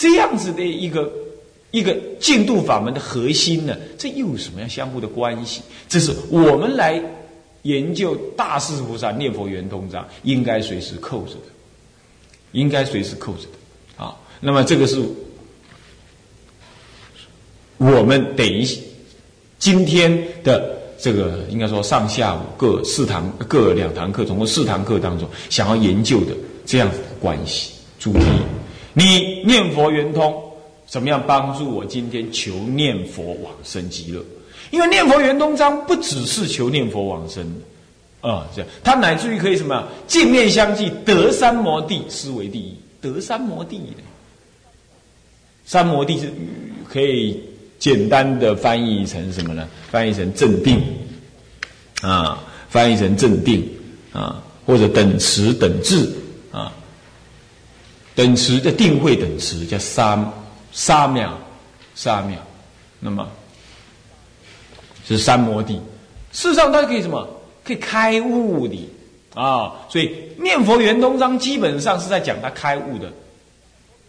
这样子的一个一个净度法门的核心呢，这又有什么样相互的关系？这是我们来研究大势菩萨念佛圆通章应该随时扣着的，应该随时扣着的啊。那么这个是我们等一今天的。这个应该说上下午各四堂各两堂课，总共四堂课当中，想要研究的这样子的关系主题。你念佛圆通，怎么样帮助我今天求念佛往生极乐？因为念佛圆通章不只是求念佛往生啊，这样它乃至于可以什么？镜面相继，得三摩地，思为第一，得三摩地的。三摩地是可以。简单的翻译成什么呢？翻译成镇定，啊，翻译成镇定，啊，或者等持等智，等持的定慧等持叫三三秒，三秒，那么是三摩地。事实上，它可以什么？可以开悟的啊。所以念佛圆通章基本上是在讲他开悟的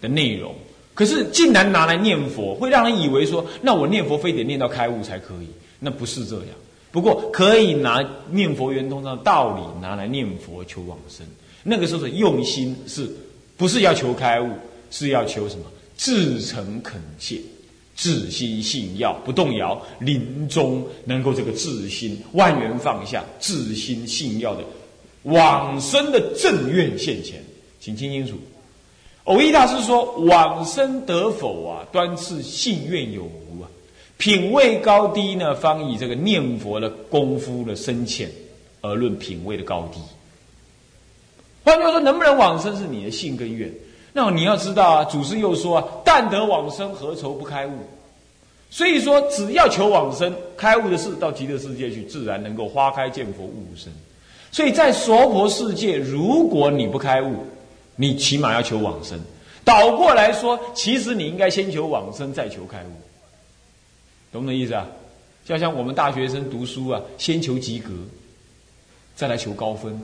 的内容。可是，竟然拿来念佛，会让人以为说，那我念佛非得念到开悟才可以？那不是这样。不过，可以拿念佛圆通章的道理拿来念佛求往生。那个时候的用心是，不是要求开悟，是要求什么？至诚恳切，至心信要不动摇，临终能够这个至心万缘放下，至心信要的往生的正愿现前，请听清楚。偶一大师说：“往生得否啊？端次信愿有无啊？品位高低呢？方以这个念佛的功夫的深浅而论品位的高低。换句话说，能不能往生是你的性跟愿。那你要知道啊，祖师又说啊：‘但得往生，何愁不开悟？’所以说，只要求往生，开悟的事到极乐世界去，自然能够花开见佛，悟无生。所以在娑婆世界，如果你不开悟，你起码要求往生，倒过来说，其实你应该先求往生，再求开悟，懂不懂意思啊？就像我们大学生读书啊，先求及格，再来求高分，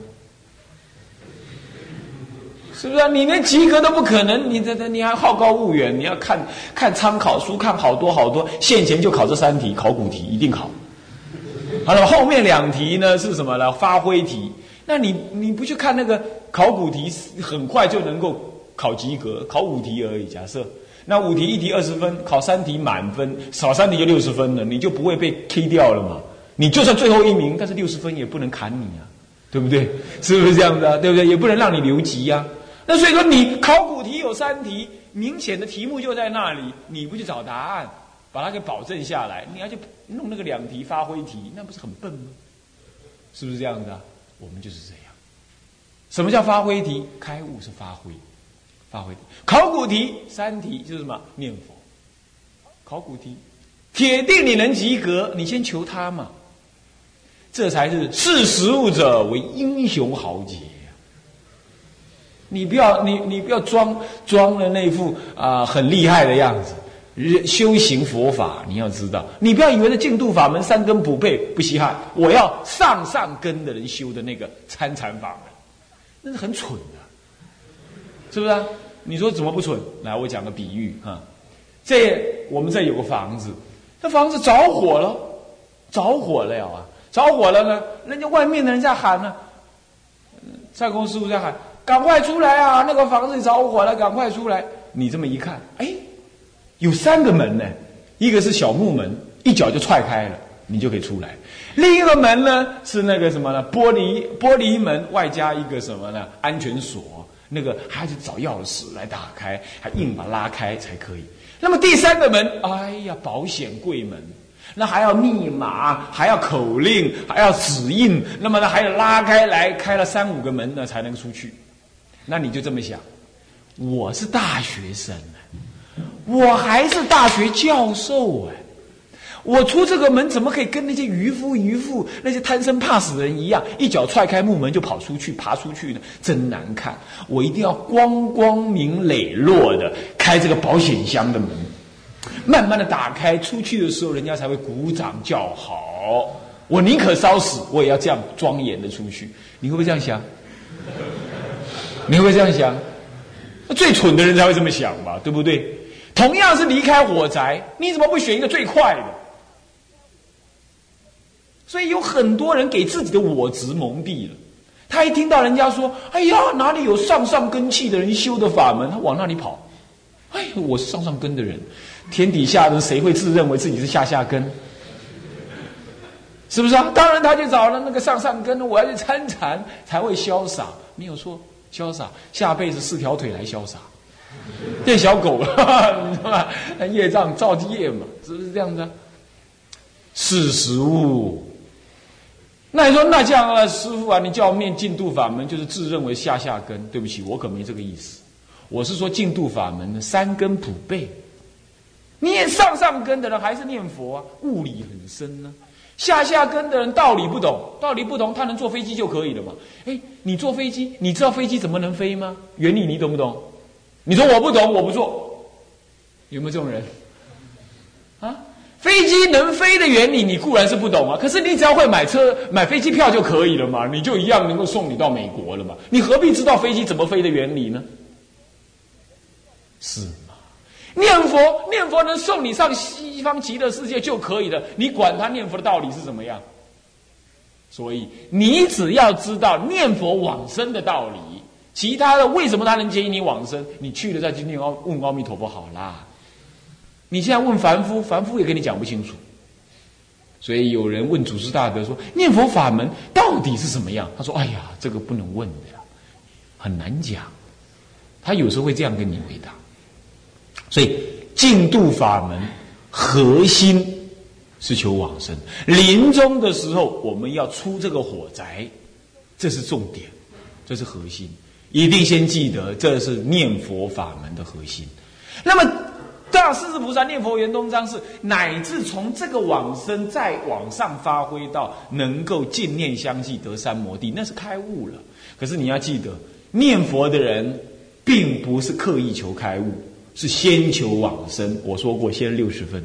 是不是啊？你连及格都不可能，你这这你还好高骛远，你要看看参考书，看好多好多，现前就考这三题，考古题一定考。好了，后面两题呢是什么呢？发挥题。那你你不去看那个考古题，很快就能够考及格，考五题而已。假设那五题一题二十分，考三题满分，少三题就六十分了，你就不会被 K 掉了嘛？你就算最后一名，但是六十分也不能砍你啊，对不对？是不是这样的？对不对？也不能让你留级呀。那所以说，你考古题有三题，明显的题目就在那里，你不去找答案，把它给保证下来，你要去弄那个两题发挥题，那不是很笨吗？是不是这样的？我们就是这样。什么叫发挥题？开悟是发挥，发挥题。考古题三题就是什么？念佛。考古题，铁定你能及格，你先求他嘛。这才是视实务者为英雄豪杰你不要，你你不要装装了那副啊很厉害的样子。修行佛法，你要知道，你不要以为那净土法门三根不配不稀罕，我要上上根的人修的那个参禅法门，那是很蠢的，是不是？啊你说怎么不蠢？来，我讲个比喻哈，这我们这有个房子，这房子着火了，着火了啊，着火了呢，人家外面的人在喊呢，蔡公师傅在喊，赶快出来啊，那个房子着火了，赶快出来！你这么一看，哎。有三个门呢，一个是小木门，一脚就踹开了，你就可以出来；另一个门呢是那个什么呢？玻璃玻璃门，外加一个什么呢？安全锁，那个还得找钥匙来打开，还硬把拉开才可以。那么第三个门，哎呀，保险柜门，那还要密码，还要口令，还要指印，那么呢还要拉开来，开了三五个门呢才能出去。那你就这么想，我是大学生。我还是大学教授哎，我出这个门怎么可以跟那些渔夫渔妇、那些贪生怕死的人一样，一脚踹开木门就跑出去、爬出去呢？真难看！我一定要光光明磊落的开这个保险箱的门，慢慢的打开，出去的时候人家才会鼓掌叫好。我宁可烧死，我也要这样庄严的出去。你会不会这样想？你会不会这样想？最蠢的人才会这么想嘛，对不对？同样是离开火宅，你怎么不选一个最快的？所以有很多人给自己的我执蒙蔽了。他一听到人家说：“哎呀，哪里有上上根器的人修的法门？”他往那里跑。哎，我是上上根的人，天底下人谁会自认为自己是下下根？是不是啊？当然，他就找了那个上上根，我要去参禅才会潇洒，没有错，潇洒。下辈子四条腿来潇洒，变小狗了，你知道吧？业障造业嘛，是不是这样子？是食物。那你说，那这样啊，师傅啊，你叫我念净度法门，就是自认为下下根？对不起，我可没这个意思。我是说净度法门的三根普被，念上上根的人还是念佛啊，悟理很深呢。下下根的人道理不懂，道理不懂，他能坐飞机就可以了嘛？哎，你坐飞机，你知道飞机怎么能飞吗？原理你懂不懂？你说我不懂，我不坐，有没有这种人？啊？飞机能飞的原理，你固然是不懂啊。可是你只要会买车、买飞机票就可以了嘛，你就一样能够送你到美国了嘛。你何必知道飞机怎么飞的原理呢？是？念佛，念佛能送你上西方极乐世界就可以了。你管他念佛的道理是怎么样？所以你只要知道念佛往生的道理，其他的为什么他能接引你往生？你去了再去念阿问阿弥陀佛好啦。你现在问凡夫，凡夫也跟你讲不清楚。所以有人问祖师大德说：“念佛法门到底是什么样？”他说：“哎呀，这个不能问的呀，很难讲。”他有时候会这样跟你回答。所以净度法门核心是求往生。临终的时候，我们要出这个火灾，这是重点，这是核心。一定先记得，这是念佛法门的核心。那么。大势至菩萨念佛圆通章是乃至从这个往生再往上发挥到能够净念相继得三摩地，那是开悟了。可是你要记得，念佛的人并不是刻意求开悟，是先求往生。我说过，先六十分，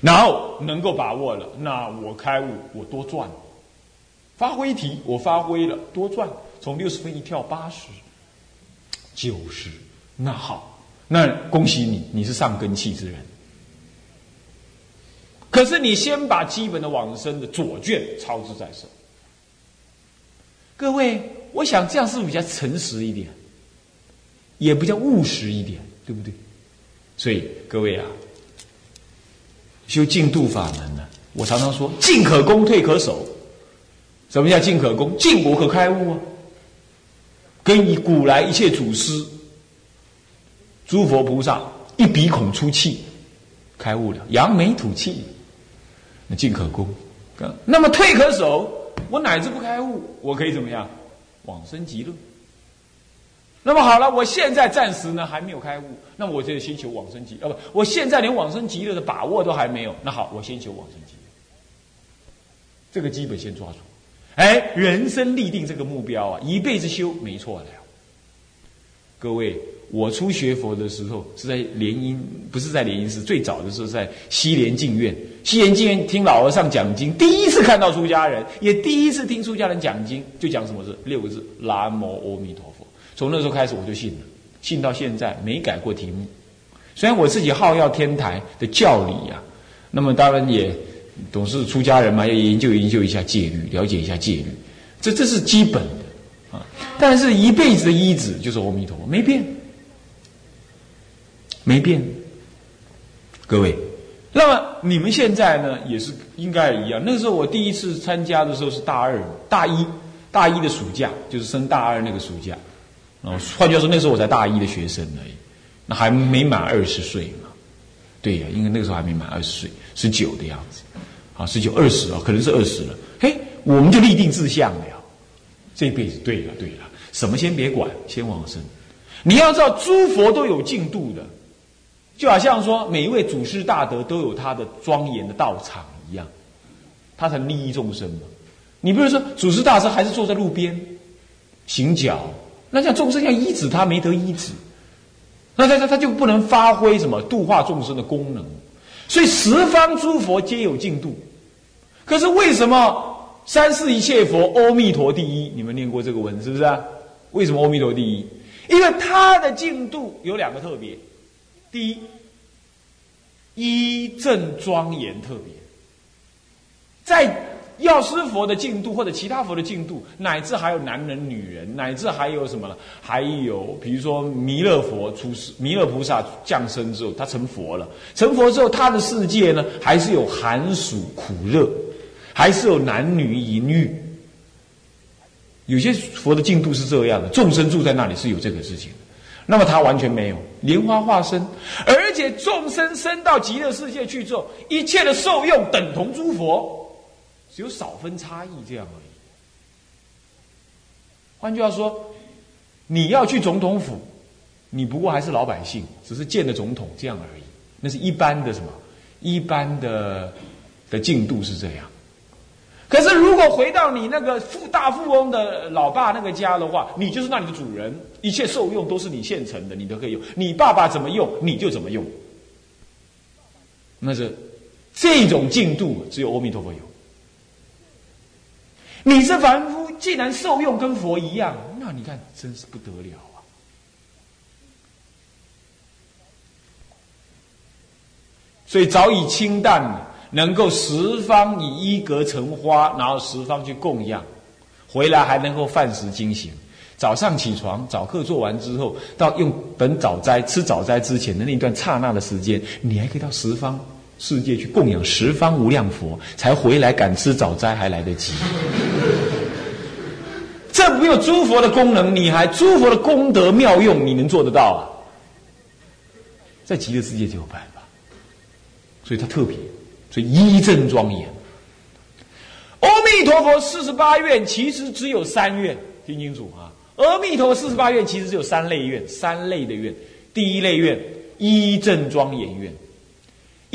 然后能够把握了，那我开悟，我多赚。发挥题，我发挥了，多赚，从六十分一跳八十、九十，那好。那恭喜你，你是上根器之人。可是你先把基本的往生的左卷操之在手。各位，我想这样是不是比较诚实一点，也比较务实一点，对不对？所以各位啊，修净度法门呢，我常常说，进可攻，退可守。什么叫进可攻？进我可开悟啊，跟以古来一切祖师。诸佛菩萨一鼻孔出气，开悟了，扬眉吐气，那进可攻。那么退可守，我乃至不开悟，我可以怎么样？往生极乐。那么好了，我现在暂时呢还没有开悟，那我就先求往生极啊不，我现在连往生极乐的把握都还没有。那好，我先求往生极乐，这个基本先抓住。哎，人生立定这个目标啊，一辈子修没错了。各位。我初学佛的时候是在莲音，不是在莲音寺，最早的时候在西莲净院。西莲净院听老和尚讲经，第一次看到出家人，也第一次听出家人讲经，就讲什么字？六个字：南无阿弥陀佛。从那时候开始我就信了，信到现在没改过题目。虽然我自己好要天台的教理呀，那么当然也总是出家人嘛，要研究研究一下戒律，了解一下戒律，这这是基本的啊。但是一辈子的依止就是阿弥陀佛，没变。没变，各位，那么你们现在呢，也是应该一样。那个时候我第一次参加的时候是大二、大一、大一的暑假，就是升大二那个暑假。哦，换句话说，那时候我才大一的学生而已，那还没满二十岁嘛。对呀，因为那个时候还没满二十岁，十九的样子，啊，十九、二十啊，可能是二十了。嘿，我们就立定志向了，这辈子对了，对了，什么先别管，先往生。你要知道，诸佛都有进度的。就好像说，每一位祖师大德都有他的庄严的道场一样，他才利益众生嘛。你比如说，祖师大师还是坐在路边行脚，那像众生要医治他没得医治，那他他他就不能发挥什么度化众生的功能。所以十方诸佛皆有净度，可是为什么三世一切佛阿弥陀第一？你们念过这个文是不是啊？为什么阿弥陀第一？因为他的净度有两个特别：第一，一正庄严特别，在。药师佛的净度，或者其他佛的净度，乃至还有男人、女人，乃至还有什么呢？还有比如说弥勒佛出世，弥勒菩萨降生之后，他成佛了。成佛之后，他的世界呢，还是有寒暑苦热，还是有男女淫欲。有些佛的净度是这样的，众生住在那里是有这个事情。那么他完全没有莲花化身，而且众生生到极乐世界去之后，一切的受用等同诸佛。只有少分差异这样而已。换句话说，你要去总统府，你不过还是老百姓，只是见了总统这样而已。那是一般的什么？一般的的进度是这样。可是如果回到你那个富大富翁的老爸那个家的话，你就是那里的主人，一切受用都是你现成的，你都可以用。你爸爸怎么用，你就怎么用。那是这种进度，只有阿弥陀佛有。你是凡夫，既然受用跟佛一样，那你看真是不得了啊！所以早已清淡了，能够十方以一格成花，然后十方去供养，回来还能够饭食精行。早上起床，早课做完之后，到用等早斋吃早斋之前的那一段刹那的时间，你还可以到十方。世界去供养十方无量佛，才回来赶吃早斋还来得及。这没有诸佛的功能，你还诸佛的功德妙用，你能做得到啊？在极乐世界就有办法，所以它特别，所以一正庄严。阿弥陀佛四十八愿其实只有三愿，听清楚啊！阿弥陀佛四十八愿其实只有三类愿，三类的愿。第一类愿一正庄严愿。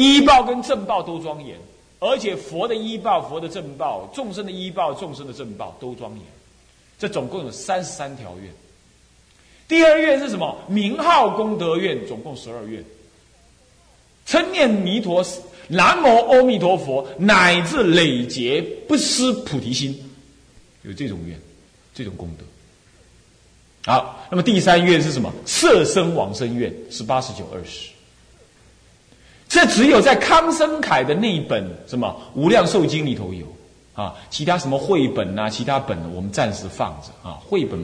医报跟正报都庄严，而且佛的医报、佛的正报、众生的医报、众生的正报都庄严。这总共有三十三条愿。第二愿是什么？名号功德愿，总共十二愿。称念弥陀南无阿弥陀佛，乃至累劫不失菩提心，有这种愿，这种功德。好，那么第三愿是什么？色身往生愿，十八、十九、二十。这只有在康生凯的那一本什么《无量寿经》里头有啊，其他什么绘本呐，其他本我们暂时放着啊。绘本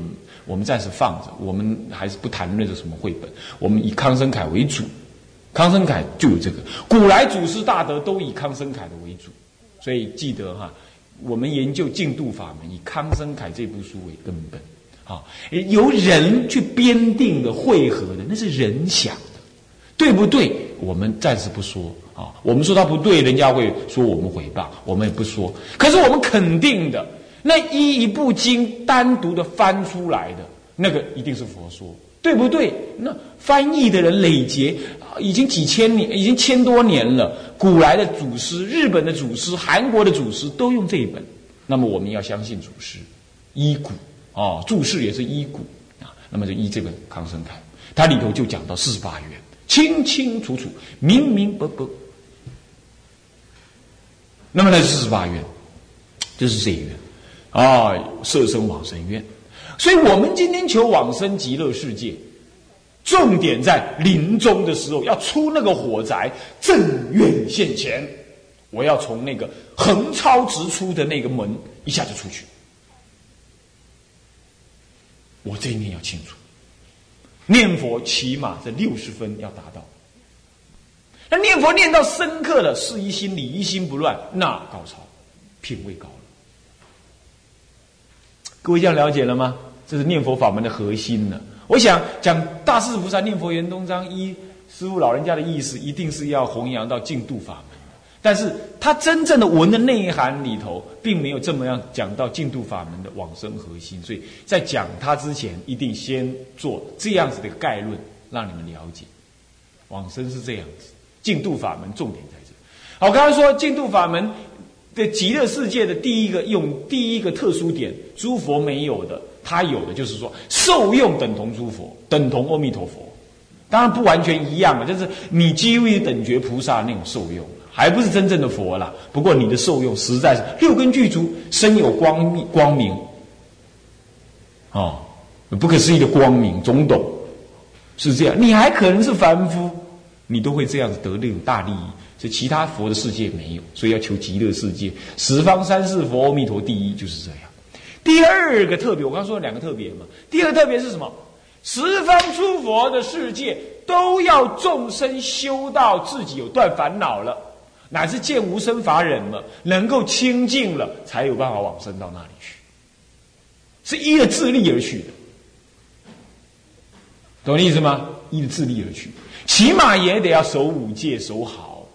我们暂时放着，我们还是不谈论这什么绘本，我们以康生凯为主。康生凯就有这个，古来祖师大德都以康生凯的为主，所以记得哈，我们研究净度法门，以康生凯这部书为根本啊，由人去编定的汇合的，那是人想的，对不对？我们暂时不说啊，我们说他不对，人家会说我们诽谤，我们也不说。可是我们肯定的，那一一部经单独的翻出来的那个一定是佛说，对不对？那翻译的人累劫已经几千年，已经千多年了。古来的祖师、日本的祖师、韩国的祖师都用这一本，那么我们要相信祖师依古啊，注释也是依古啊，那么就依这本康生凯，它里头就讲到四十八元。清清楚楚，明明白白。那么呢，四十八愿，就是这一愿啊，色身往生愿。所以我们今天求往生极乐世界，重点在临终的时候要出那个火灾，正愿现前，我要从那个横超直出的那个门一下子出去。我这一念要清楚。念佛起码这六十分要达到，那念佛念到深刻了，是一心、理一心不乱，那高潮，品位高了。各位这样了解了吗？这是念佛法门的核心呢。我想讲大势菩萨念佛圆通章一师傅老人家的意思，一定是要弘扬到净度法门。但是他真正的文的内涵里头，并没有这么样讲到净度法门的往生核心，所以在讲它之前，一定先做这样子的概论，让你们了解往生是这样子，净度法门重点在这。好，刚才说净度法门的极乐世界的第一个用第一个特殊点，诸佛没有的，他有的就是说受用等同诸佛，等同阿弥陀佛，当然不完全一样嘛，就是你几乎等觉菩萨那种受用。还不是真正的佛了，不过你的受用实在是六根具足，身有光光明，哦，不可思议的光明，总懂是这样。你还可能是凡夫，你都会这样子得那种大利益。所以其他佛的世界没有，所以要求极乐世界。十方三世佛，阿弥陀第一就是这样。第二个特别，我刚说了两个特别嘛。第二个特别是什么？十方诸佛的世界都要众生修到自己有断烦恼了，乃至见无生法忍了，能够清净了，才有办法往生到那里去。是依着自力而去的，懂我的意思吗？依着自力而去，起码也得要守五戒，守好。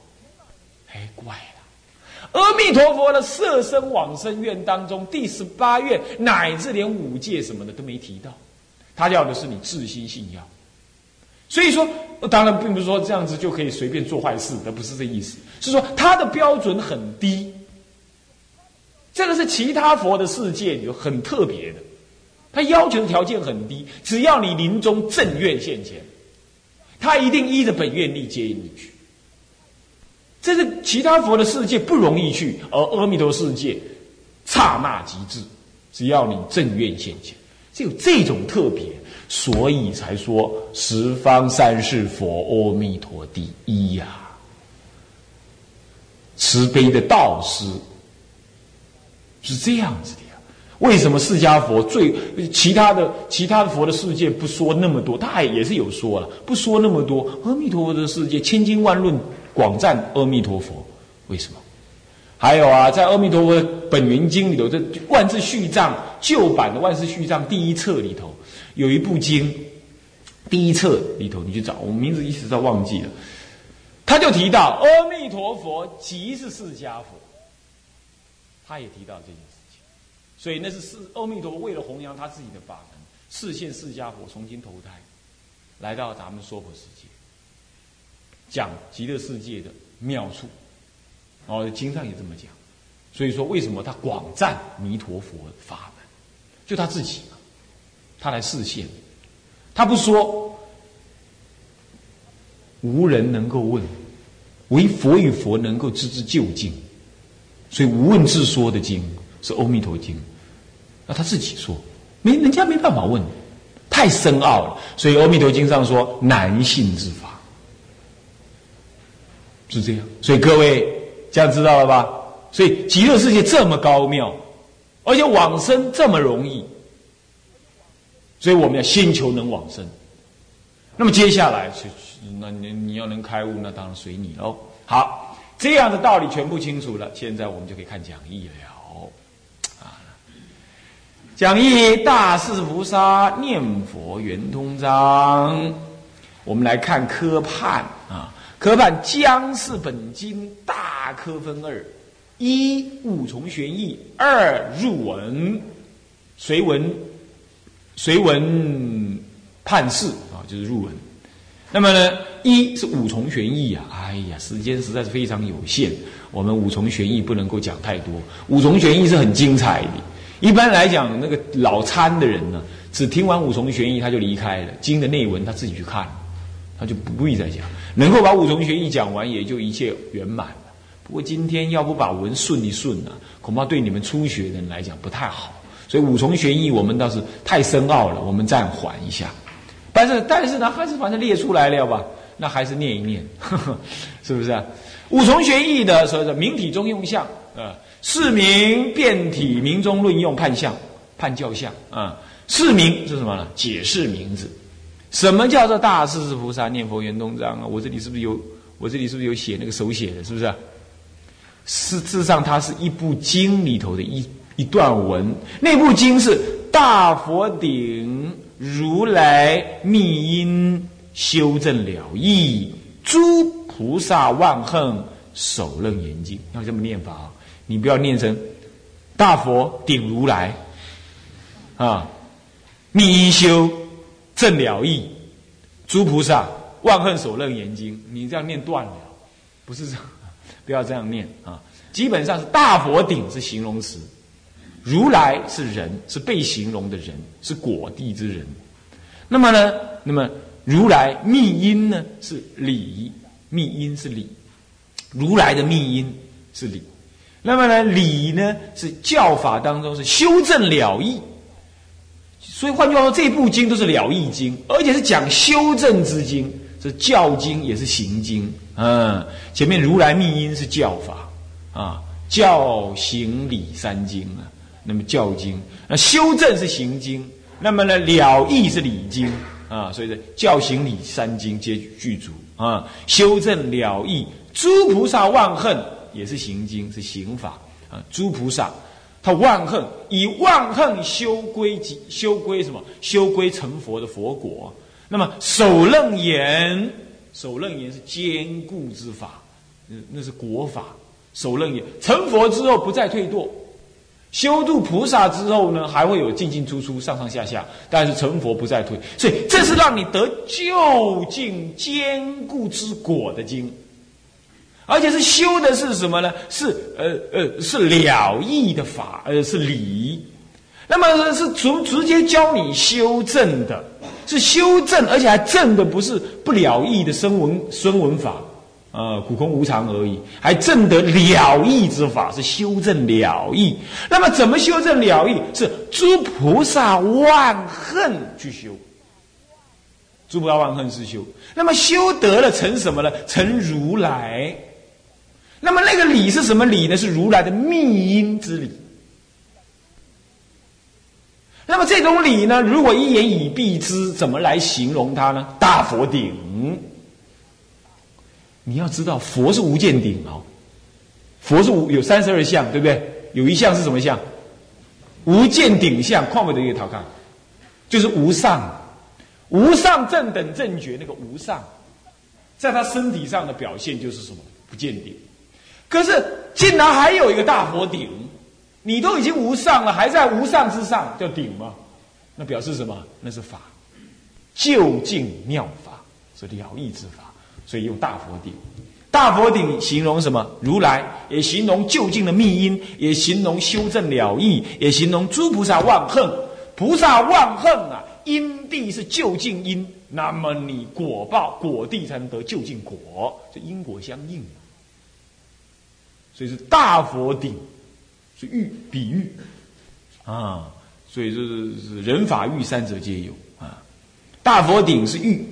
哎，怪了！阿弥陀佛的色身往生愿当中，第十八愿乃至连五戒什么的都没提到，他要的是你自心信要。所以说，当然并不是说这样子就可以随便做坏事，那不是这意思。是说他的标准很低，这个是其他佛的世界有很特别的，他要求的条件很低，只要你临终正愿现前，他一定依着本愿力接引你去。这是其他佛的世界不容易去，而阿弥陀世界刹那即至，只要你正愿现前，只有这种特别，所以才说十方三世佛阿弥陀第一呀。慈悲的道师是这样子的呀。为什么释迦佛最其他的其他的佛的世界不说那么多？他也是有说了，不说那么多。阿弥陀佛的世界千经万论。广赞阿弥陀佛，为什么？还有啊，在《阿弥陀佛本云经》里头，这万字序藏旧版的万字序藏第一册里头，有一部经，第一册里头你去找，我名字一时都忘记了。他就提到阿弥陀佛即是释迦佛，他也提到这件事情，所以那是释阿弥陀佛为了弘扬他自己的法门，示现释迦佛重新投胎，来到咱们娑婆世界。讲极乐世界的妙处，哦，经上也这么讲，所以说为什么他广赞弥陀佛法门，就他自己，他来示现，他不说无人能够问，唯佛与佛能够知之究竟，所以无问自说的经是阿弥陀经，那他自己说，没人家没办法问，太深奥了，所以阿弥陀经上说难信之法。是这样，所以各位这样知道了吧？所以极乐世界这么高妙，而且往生这么容易，所以我们要先求能往生。那么接下来是，那你你要能开悟，那当然随你喽。好，这样的道理全部清楚了，现在我们就可以看讲义了。啊，讲义大势菩萨念佛圆通章，我们来看科判啊。科判将是本经大科分二：一五重玄义，二入文，随文随文判释啊，就是入文。那么呢，一是五重玄义啊，哎呀，时间实在是非常有限，我们五重玄义不能够讲太多。五重玄义是很精彩的，一般来讲，那个老参的人呢，只听完五重玄义他就离开了，经的内文他自己去看，他就不必再讲。能够把五重玄义讲完，也就一切圆满了。不过今天要不把文顺一顺啊，恐怕对你们初学的人来讲不太好。所以五重玄义我们倒是太深奥了，我们暂缓一下。但是但是呢，还是反正列出来了吧？那还是念一念，是不是？啊？五重玄义的所谓的明体中用相啊，是名变体，明中论用判相判教相啊，是名是什么呢？解释名字。什么叫做大势至菩萨念佛圆通章啊？我这里是不是有？我这里是不是有写那个手写的？是不是？实上，它是一部经里头的一一段文。那部经是大佛顶如来密因修正了义，诸菩萨万恨手楞严经。要这么念法啊？你不要念成大佛顶如来啊，密因修。正了义，诸菩萨万恨所楞严经，你这样念断了，不是这样，不要这样念啊！基本上是大佛顶是形容词，如来是人，是被形容的人，是果地之人。那么呢，那么如来密因呢是理，密因是理，如来的密因是理。那么呢，理呢是教法当中是修正了义。所以换句话说，这部经都是了义经，而且是讲修正之经，是教经也是行经。嗯，前面如来密因是教法啊，教行理三经啊。那么教经，那修正是行经，那么呢了义是理经啊。所以说教行理三经皆具足啊。修正了义，诸菩萨万恨也是行经，是行法啊。诸菩萨他万恨以万恨修归修归什么？修归成佛的佛果。那么首楞严。首楞严是坚固之法，那那是国法。首楞严成佛之后不再退堕，修度菩萨之后呢，还会有进进出出、上上下下，但是成佛不再退。所以这是让你得究竟坚固之果的经，而且是修的是什么呢？是呃呃是了义的法，呃是理。那么是直直接教你修正的。是修正，而且还正的不是不了义的声闻声闻法，呃，苦空无常而已，还正得了义之法，是修正了义。那么怎么修正了义？是诸菩萨万恨去修，诸菩萨万恨是修。那么修得了成什么呢？成如来。那么那个理是什么理呢？是如来的密因之理。那么这种理呢？如果一言以蔽之，怎么来形容它呢？大佛顶。你要知道，佛是无见顶哦。佛是无有三十二相，对不对？有一项是什么相？无见顶相，况不得一个逃看，就是无上，无上正等正觉那个无上，在他身体上的表现就是什么？不见顶。可是竟然还有一个大佛顶。你都已经无上了，还在无上之上叫顶吗？那表示什么？那是法，究竟妙法是了义之法，所以用大佛顶。大佛顶形容什么？如来也形容究竟的密因，也形容修正了义，也形容诸菩萨万恨。菩萨万恨啊，因地是究竟因，那么你果报果地才能得究竟果，这因果相应。所以是大佛顶。是喻比喻啊，所以就是是人法喻三者皆有啊。大佛顶是喻，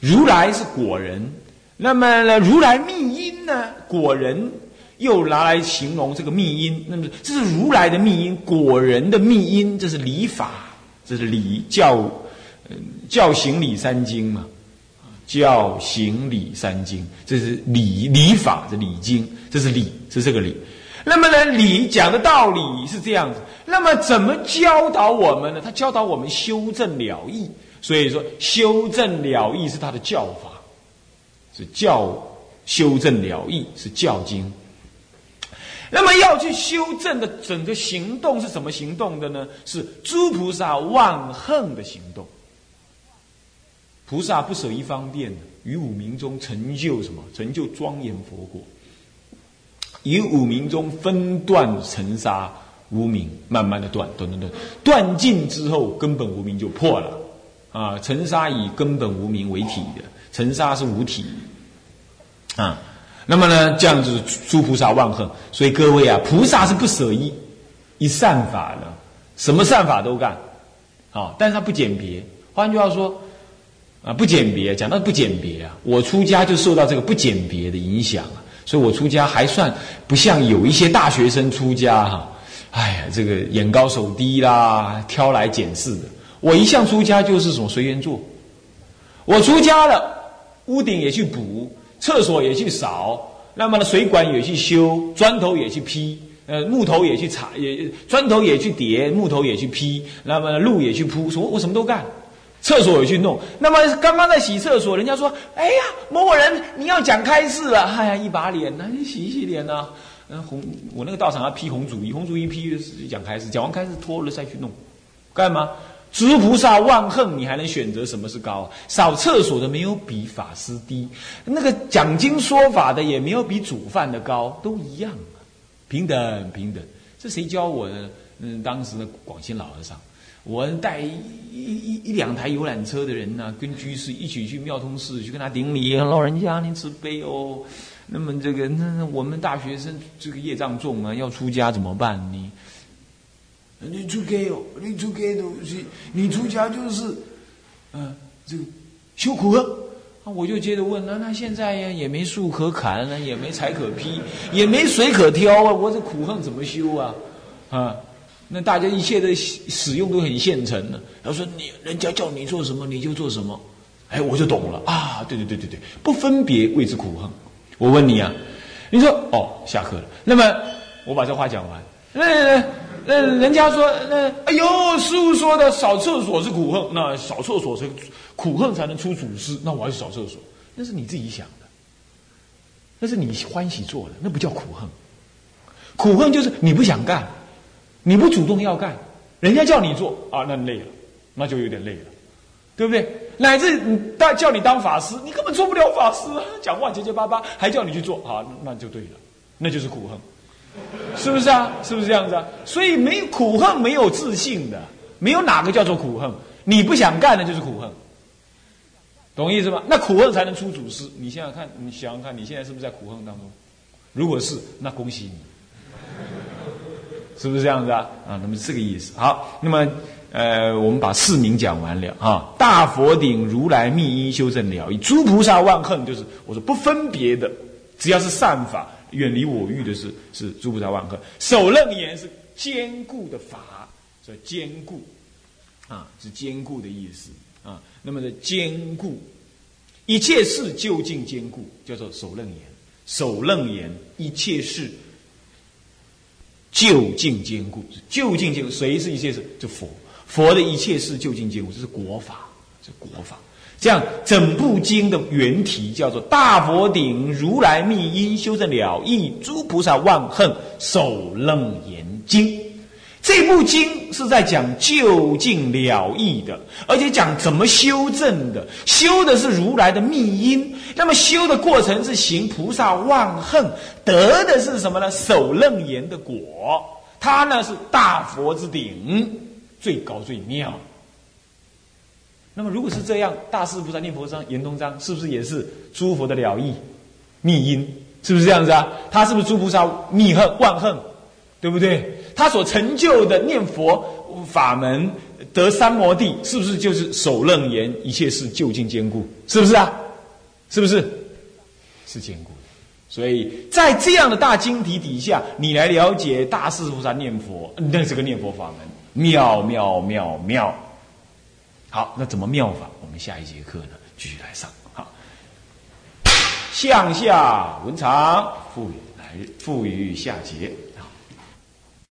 如来是果人，那么呢，如来密因呢，果人又拿来形容这个密因，那么这是如来的密因，果人的密因，这是礼法，这是礼教，教行礼三经嘛，教行礼三经，这是礼礼法这礼经，这是礼，是这个礼。那么呢，理讲的道理是这样子。那么怎么教导我们呢？他教导我们修正了义，所以说修正了义是他的教法，是教修正了义是教经。那么要去修正的整个行动是什么行动的呢？是诸菩萨万恨的行动。菩萨不舍一方便，于五明中成就什么？成就庄严佛果。于五明中分断尘沙无明，慢慢的断断断断，断尽之后，根本无明就破了。啊，尘沙以根本无名为体的，尘沙是无体。啊，那么呢，这样子诸菩萨万恨，所以各位啊，菩萨是不舍一一善法的，什么善法都干。啊，但是他不简别。换句话说，啊，不简别，讲到不简别啊，我出家就受到这个不简别的影响啊。所以我出家还算不像有一些大学生出家哈，哎呀，这个眼高手低啦，挑来拣事的。我一向出家就是什么随缘做。我出家了，屋顶也去补，厕所也去扫，那么呢，水管也去修，砖头也去劈，呃，木头也去铲，也砖头也去叠，木头也去劈，那么路也去铺，我我什么都干。厕所也去弄，那么刚刚在洗厕所，人家说：“哎呀，某某人你要讲开示了。”哎呀，一把脸，那你洗一洗脸呢？嗯，红，我那个道场要批红主衣，红主衣批讲开示，讲完开示脱了再去弄，干嘛？诸菩萨万恨，你还能选择什么是高？扫厕所的没有比法师低，那个讲经说法的也没有比煮饭的高，都一样啊，平等平等。这谁教我的？嗯，当时的广西老和尚。我带一一一两台游览车的人呢，跟居士一起去妙通寺去跟他顶礼，老人家您慈悲哦。那么这个，那我们大学生这个业障重啊，要出家怎么办呢？你出家哦，你出家都是你出家就是，嗯，这个修苦恨。我就接着问，那那现在呀也没树可砍，也没柴可劈，也没水可挑啊，我这苦恨怎么修啊？啊，那大家一切的使用都很现成的。他说你人家叫你做什么你就做什么，哎，我就懂了啊，对对对对对，不分别谓之苦恨。我问你啊，你说哦，下课了。那么我把这话讲完，来来来那人家说那哎呦，师傅说的扫厕所是苦恨，那扫厕所是。苦恨才能出祖师，那我还是扫厕所，那是你自己想的，那是你欢喜做的，那不叫苦恨。苦恨就是你不想干，你不主动要干，人家叫你做啊，那累了，那就有点累了，对不对？乃至你当叫你当法师，你根本做不了法师，讲话结结巴巴，还叫你去做啊，那就对了，那就是苦恨，是不是啊？是不是这样子啊？所以没苦恨没有自信的，没有哪个叫做苦恨，你不想干的就是苦恨。懂意思吗？那苦恨才能出祖师。你想想看，你想想看，你现在是不是在苦恨当中？如果是，那恭喜你，是不是这样子啊？啊，那么这个意思。好，那么呃，我们把四名讲完了啊。大佛顶如来密因修正了义，诸菩萨万恨就是我说不分别的，只要是善法，远离我欲的是是诸菩萨万恨。首楞严是坚固的法，所以坚固啊是坚固的意思。啊，那么的坚固，一切事究竟坚固，叫做守楞严。守楞严，一切事究竟坚固，究竟坚固。谁是一切事？就佛。佛的一切事究竟坚固，这是国法，是国法。这样，整部经的原题叫做《大佛顶如来密因修正了义诸菩萨万恨首楞严经》。这部经是在讲究竟了义的，而且讲怎么修正的。修的是如来的密因，那么修的过程是行菩萨万恨，得的是什么呢？首楞严的果，它呢是大佛之顶，最高最妙。那么如果是这样，大势菩萨念佛章、圆通章是不是也是诸佛的了义密因？是不是这样子啊？他是不是诸菩萨密恨万恨？对不对？他所成就的念佛法门得三摩地，是不是就是守楞严一切事究竟坚固？是不是啊？是不是？是坚固的。所以在这样的大经题底下，你来了解大势菩萨念佛，那这个念佛法门妙妙妙妙。好，那怎么妙法？我们下一节课呢，继续来上。好，向下文长，赋予来日，赋予下节。